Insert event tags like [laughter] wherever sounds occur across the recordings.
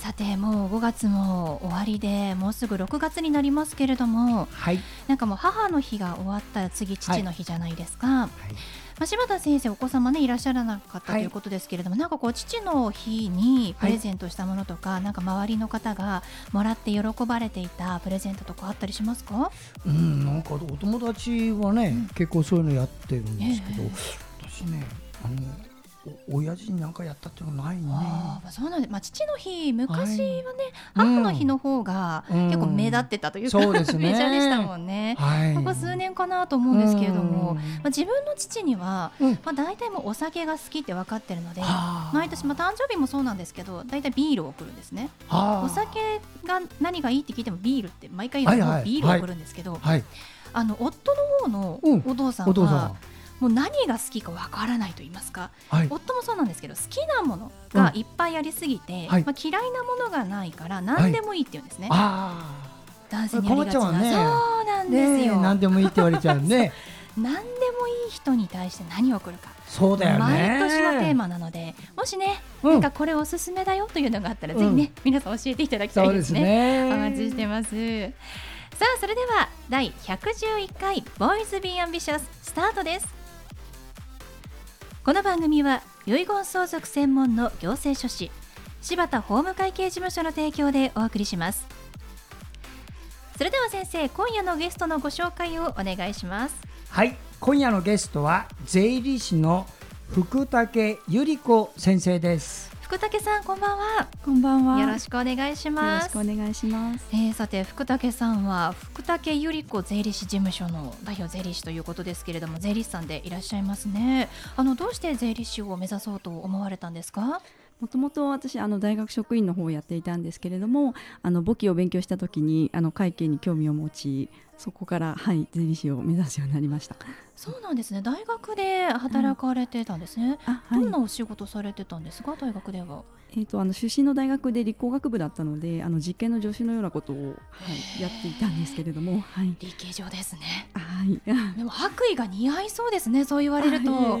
さてもう5月も終わりでもうすぐ6月になりますけれども、はい、なんかもう母の日が終わったら次父の日じゃないですか、はい。はいまあ、柴田先生お子様ねいらっしゃらなかったということですけれども、はい、なんかこう父の日にプレゼントしたものとか、はい、なんか周りの方がもらって喜ばれていたプレゼントとかあったりしますか？うんなんかお友達はね、うん、結構そういうのやってるんですけど、えー、私ねあのお親父に何かやったっていうのないね。あそうなんで、まあ父の日昔はね、はい、母の日の方が結構目立ってたというか、うん、そうね、メジャーでしたもんね。はい、ここ数年かなと思うんですけれども、まあ自分の父には、うん、まあ大体もお酒が好きって分かってるので、毎年まあ誕生日もそうなんですけど、大体ビールを送るんですね。お酒が何がいいって聞いてもビールって毎回言うとビールを送るんですけど、はい、あの夫の方のお父さんは。うんもう何が好きかわからないと言いますか、はい、夫もそうなんですけど好きなものがいっぱいありすぎて、うん、まあ、嫌いなものがないから何でもいいって言うんですね。はい、男性にありがちな、ね、そうなんですよ、ね、何でもいいって言われちゃうね。[laughs] 何でもいい人に対して何を送るか。そうだよね。毎年のテーマなのでもしね、うん、なんかこれおすすめだよというのがあったら、うん、ぜひね皆さん教えていただきたいですね、ね、お待ちしてます。さあそれでは第111回ボーイズビーアンビシャススタートですこの番組は遺言相続専門の行政書士柴田法務会計事務所の提供でお送りします。それでは先生今夜のゲストのご紹介をお願いします。はい今夜のゲストは税理士の福武由里子先生です。福武さんこんばんは。こんばんは。よろしくお願いします。よろしくお願いします。えー、さて福武さんは福武由里子税理士事務所の代表税理士ということですけれども税理士さんでいらっしゃいますね。あのどうして税理士を目指そうと思われたんですか？もともと私あの大学職員の方をやっていたんですけれどもあの簿記を勉強した時にあの会計に興味を持ちそこからはい税理士を目指すようになりました。そうなんですね。大学で働かれてたんですね、はい、どんなお仕事されてたんですか？大学ではえーと、あの出身の大学で理工学部だったのであの実験の助手のようなことを、はい、やっていたんですけれども、はい、理系上ですね、はい、[laughs] でも白衣が似合いそうですねそう言われると。[laughs]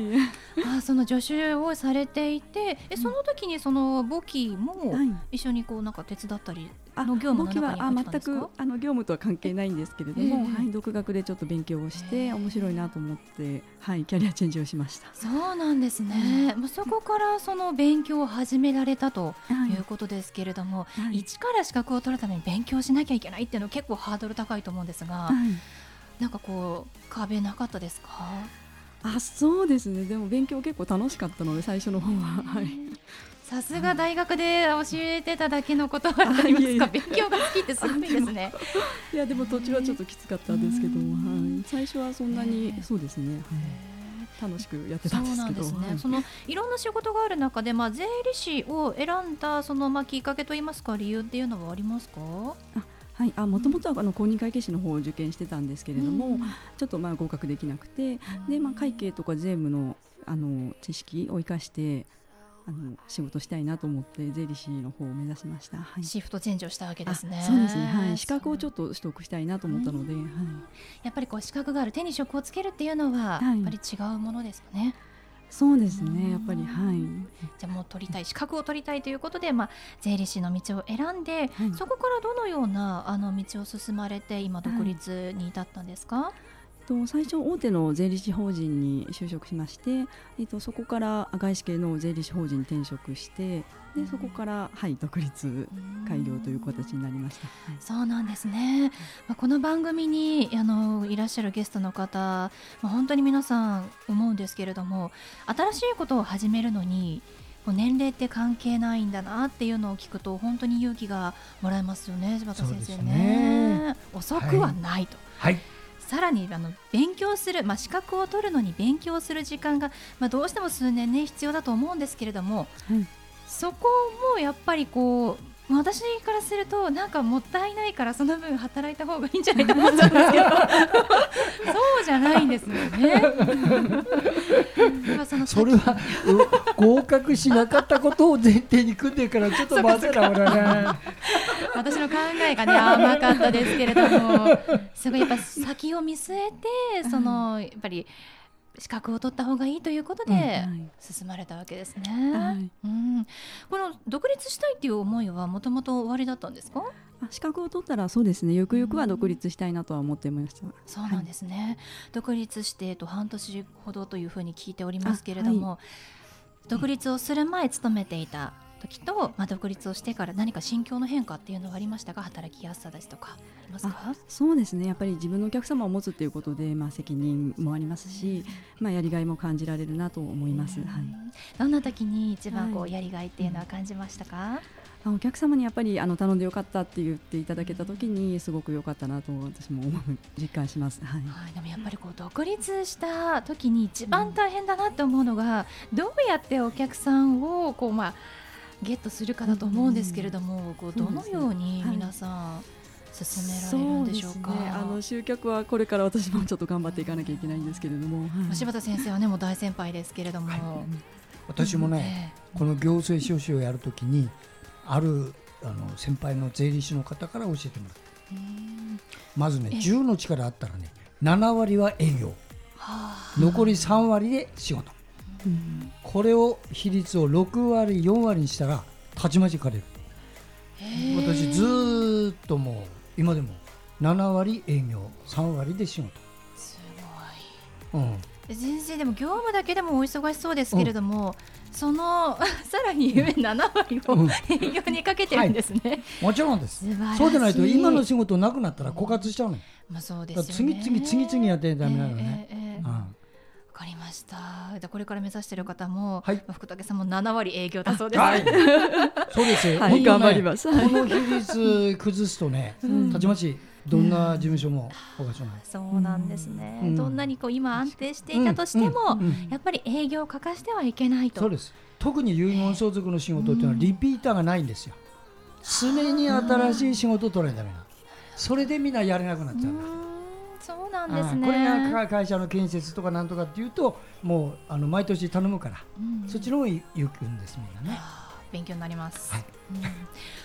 あその助手をされていてえその時にその簿記も一緒にこうなんか手伝ったりの業務のは全くあの業務とは関係ないんですけれども、はい、独学でちょっと勉強をして面白いなと思って、はい、キャリアチェンジをしました。そうなんですね、まあ、そこからその勉強を始められたとい。うことですけれども、はい、一から資格を取るために勉強しなきゃいけないっていうのは結構ハードル高いと思うんですが、はい、なんかこう壁なかったですか？あそうですね。でも勉強結構楽しかったので最初の方は、はい、さすが大学で教えてただけのことはありますか？[laughs] 勉強が好きってすごいですね。[laughs] いやでも途中はちょっときつかったんですけど、はい、最初はそんなにそうですね、はい。楽しくやってたんですけど、ね。はい、そのいろんな仕事がある中で、まあ、税理士を選んだその、まあ、きっかけといいますか理由っていうのはありますか？はい、あもともとはあの公認会計士の方を受験してたんですけれども、うん、ちょっとまあ合格できなくて、でまあ、会計とか税務のあの知識を生かしてあの仕事したいなと思って税理士の方を目指しました、はい、シフトチェンジをしたわけですね。そうですね、はい、資格をちょっと取得したいなと思ったので、はい、やっぱりこう資格がある手に職をつけるっていうのは、やっぱり違うものですよね。そうですね。やっぱりはい。じゃあもう取りたい資格を取りたいということで、まあ、税理士の道を選んで、はい、そこからどのようなあの道を進まれて今独立に至ったんですか、はいと最初大手の税理士法人に就職しまして、えっと、そこから外資系の税理士法人に転職してでそこから、はい、独立開業という形になりました、はい、そうなんですね、まあ、この番組にあのいらっしゃるゲストの方、まあ、本当に皆さん思うんですけれども新しいことを始めるのに年齢って関係ないんだなっていうのを聞くと本当に勇気がもらえますよね柴田先生ね、ね、遅くはないと。はい、はいさらにあの勉強する、まあ、資格を取るのに勉強する時間が、まあ、どうしても数年ね必要だと思うんですけれども、はい、そこもやっぱりこう私からするとなんかもったいないからその分働いた方がいいんじゃないと思っちゃうんですけど [laughs] そうじゃないんですよね。[laughs] それは合格しなかったことを前提に組んでるからちょっとまずいな俺ね。私の考えがね [laughs] 甘かったですけれどもすごいやっぱ先を見据えてそのやっぱり。資格を取った方がいいということで進まれたわけですね。はい、うん、この独立したいっていう思いはもともと終わりだったんですか？資格を取ったらそうですね。ゆくゆくは独立したいなとは思っていました。そうなんですね。はい、独立してと半年ほどというふうに聞いておりますけれども、はい、独立をする前勤めていた時と、まあ、独立をしてから何か心境の変化っていうのはありましたか？働きやすさですとか。ありますか？そうですね。やっぱり自分のお客様を持つということで、まあ、責任もありますし、まあ、やりがいも感じられるなと思います、はい、どんな時に一番こうやりがいっていうのは感じましたか、はいお客様にやっぱりあの頼んでよかったって言っていただけたときにすごく良かったなと私も実感します、はい、はい、でもやっぱりこう独立した時に一番大変だなって思うのが、うん、どうやってお客さんをこうまあゲットするかだと思うんですけれども、こうどのように皆さん、進められるんでしょうか、ね、あの集客はこれから私もちょっと頑張っていかなきゃいけないんですけれども、はい、柴田先生はねもう大先輩ですけれども、はい、私もね、えー、この行政書士をやるときにあるあの先輩の税理士の方から教えてもらったまずね10の力あったらね7割は営業。残り3割で仕事これを比率を6割4割にしたらたちまち借りる。私ずっともう今でも7割営業3割で仕事。すごい、うん、全然でも業務だけでもお忙しそうですけれども、うん、その [laughs] さらに上7割を営業にかけてるんですね、はい、もちろんです。そうでないと今の仕事なくなったら枯渇しちゃうの、まあ、そうですよね。次々次々やってダメなのね、えーえーかりました。じゃこれから目指している方も、はい、福武さんも7割営業だそうです。はい、[laughs] そうですよ。はい、頑張ります。この比率崩すとね、たちまちどんな事務所もそうなんですね。うん、どんなにこう今安定していたとしても、うんうん、やっぱり営業を欠かしてはいけないと。そうです。特に遺言相続の仕事っていうのはリピーターがないんですよ。常に新しい仕事を取らないとダメな。それでみんなやれなくなっちゃう。そうなんですね、これが会社の建設とかなんとかっていうともうあの毎年頼むから、うん、そっちの方に行くんですみんなね。勉強になります、はい。うん、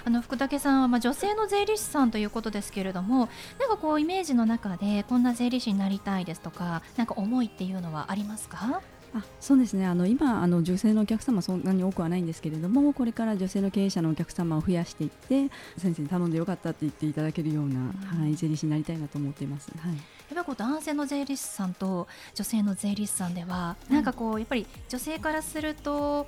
あの福武さんはまあ女性の税理士さんということですけれどもなんかこうイメージの中でこんな税理士になりたいですとかなんか思いっていうのはありますか？あそうですね。あの今あの女性のお客様そんなに多くはないんですけれどもこれから女性の経営者のお客様を増やしていって先生に頼んでよかったって言っていただけるような、うん、はい、税理士になりたいなと思っています。はい。やっぱこう男性の税理士さんと女性の税理士さんでは、なんかこうやっぱり女性からすると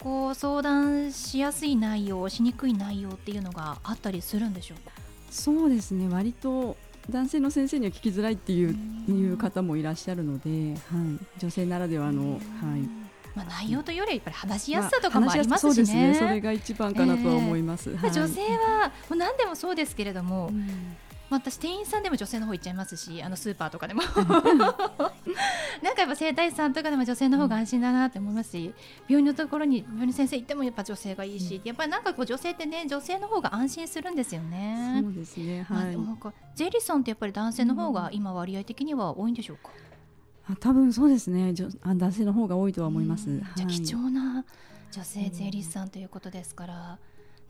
こう相談しやすい内容しにくい内容っていうのがあったりするんでしょうか？そうですね。割と男性の先生には聞きづらいっていういう方もいらっしゃるので、はい、女性ならではの、はい。まあ、内容というよりやっぱり話しやすさとかもありますしね,、まあ、そ、ね、れが一番かなとは思います、えー。はい、女性はもう何でもそうですけれども、うん私店員さんでも女性の方行っちゃいますしあのスーパーとかでも。[laughs] なんかやっぱ整体師さんとかでも女性の方が安心だなって思いますし病院のところに病院先生行ってもやっぱ女性がいいし、うん、やっぱりなんかこう女性ってね女性の方が安心するんですよね。そうですねはい、なんか税理士さんってやっぱり男性の方が今割合的には多いんでしょうか、うん、多分そうですね。男性の方が多いとは思います、うん、じゃあ貴重な女性税理士さんということですから、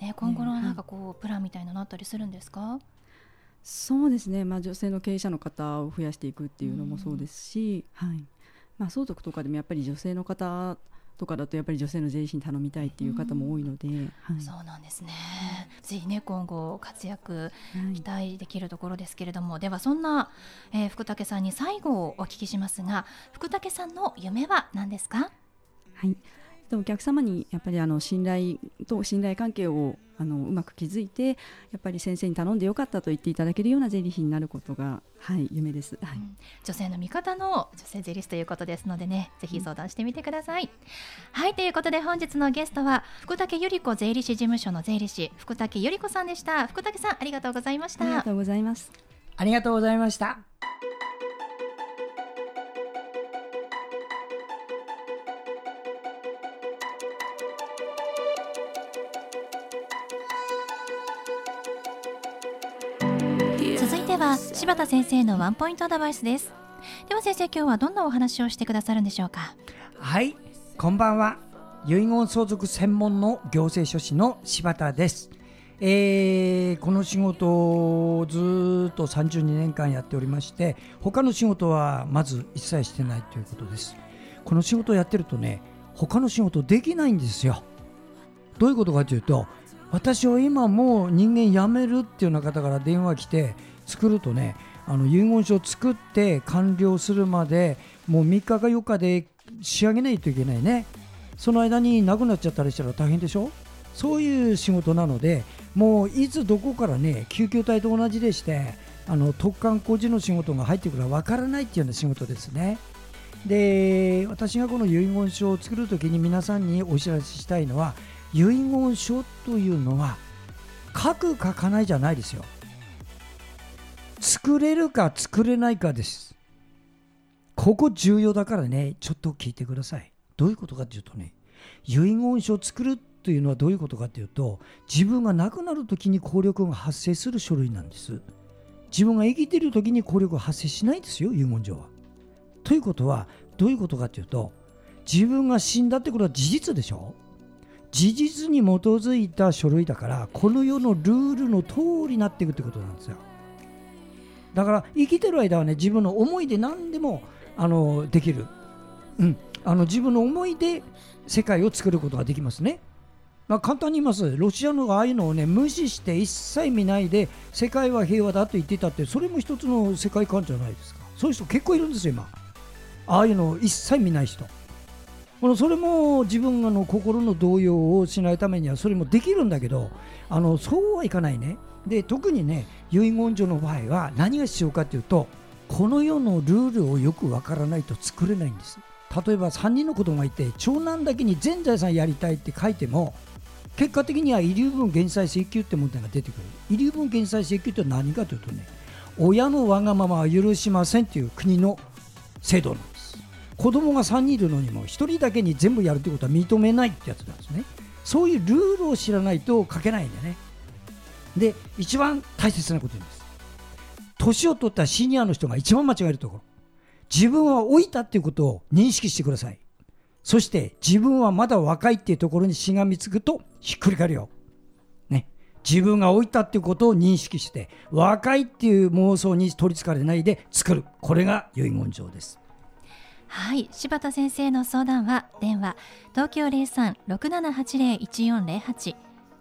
ね、今後のなんかこうプランみたいなのあったりするんですか、そうですね、まあ、女性の経営者の方を増やしていくっていうのもそうですし、はい。まあ、相続とかでもやっぱり女性の方とかだとやっぱり女性の税理士に頼みたいっていう方も多いので、はい、そうなんですね、ぜひね今後活躍期待できるところですけれども、はい、ではそんな、えー、福武さんに最後をお聞きしますが福武さんの夢は何ですか？はいお客様にやっぱりあの信頼と信頼関係をあのうまく築いてやっぱり先生に頼んでよかったと言っていただけるような税理士になることが、はい、夢です、はい、うん、女性の味方の女性税理士ということですのでねぜひ相談してみてください、うん、はいということで本日のゲストは福武由里子税理士事務所の税理士福武由里子さんでした。福武さんありがとうございました。ありがとうございます。ありがとうございましたでは柴田先生のワンポイントアドバイスです。では先生今日はどんなお話をしてくださるんでしょうか？はいこんばんは。遺言相続専門の行政書士の柴田です。えー、この仕事をずっと32年間やっておりまして他の仕事はまず一切してないということです。この仕事をやってるとね他の仕事できないんですよ。どういうことかというと私は今もう人間辞めるっていうような方から電話来て作るとねあの遺言書を作って完了するまでもう3日か4日で仕上げないといけないね。その間に亡くなっちゃったりしたら大変でしょ？そういう仕事なのでもういつどこからね救急隊と同じでしてあの特貫工事の仕事が入ってくるかわからないっていうような仕事ですね。で私がこの遺言書を作るときに皆さんにお知らせしたいのは遺言書というのは書く書かないじゃないですよ。作れるか作れないかです。ここ重要だからね。ちょっと聞いてください。どういうことかというとね遺言書を作るというのはどういうことかというと自分が亡くなる時に効力が発生する書類なんです。自分が生きている時に効力が発生しないですよ遺言状は。ということはどういうことかというと自分が死んだってことは事実でしょ。事実に基づいた書類だからこの世のルールの通りになっていくってことなんですよ。だから生きてる間はね自分の思いで何でもあのできる、うん、あの自分の思いで世界を作ることができますね。まあ、簡単に言います、ロシアのああいうのを、ね、無視して一切見ないで世界は平和だと言ってたってそれも一つの世界観じゃないですか。そういう人結構いるんですよ、今。ああいうのを一切見ない人。このそれも自分の心の動揺をしないためにはそれもできるんだけどあのそうはいかないね。で特にね遺言書の場合は何が必要かというとこの世のルールをよくわからないと作れないんです。例えば3人の子供がいて長男だけに全財産やりたいって書いても結果的には遺留分減債請求って問題が出てくる。遺留分減債請求って何かというとね親のわがままは許しませんという国の制度なんです。子供が3人いるのにも1人だけに全部やるということは認めないってやつなんですね。そういうルールを知らないと書けないんだよね。で一番大切なこと言うんです年を取ったシニアの人が一番間違えるところ自分は老いたっていうことを認識してくださいそして自分はまだ若いっていうところにしがみつくとひっくり返るよ。ね。自分が老いたっていうことを認識して、若いっていう妄想に取りつかれないで作る。これが遺言状です。はい。柴田先生の相談は、電話、東京03-6780-1408、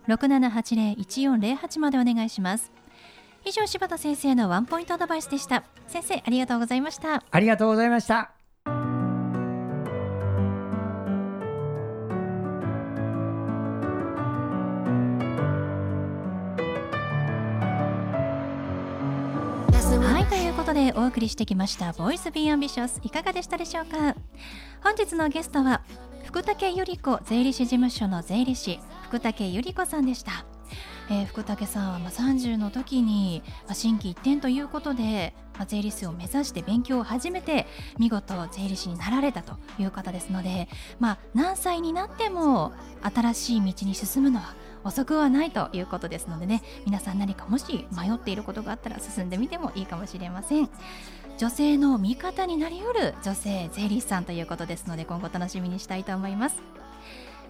6780-1408までお願いします。以上、柴田先生のワンポイントアドバイスでした。先生、ありがとうございました。ありがとうございました。ことでお送りしてきました「ボーイズビーアンビシャスいかがでしたでしょうか？本日のゲストは福武由里子税理士事務所の税理士福武由里子さんでした、えー、福武さんはま30の時に、ま心機一転ということで、ま税理士を目指して勉強を始めて見事税理士になられたという方ですので、まあ、何歳になっても新しい道に進むのは遅くはないということですのでね皆さん何かもし迷っていることがあったら進んでみてもいいかもしれません。女性の味方になりうる女性税理士さんということですので今後楽しみにしたいと思います。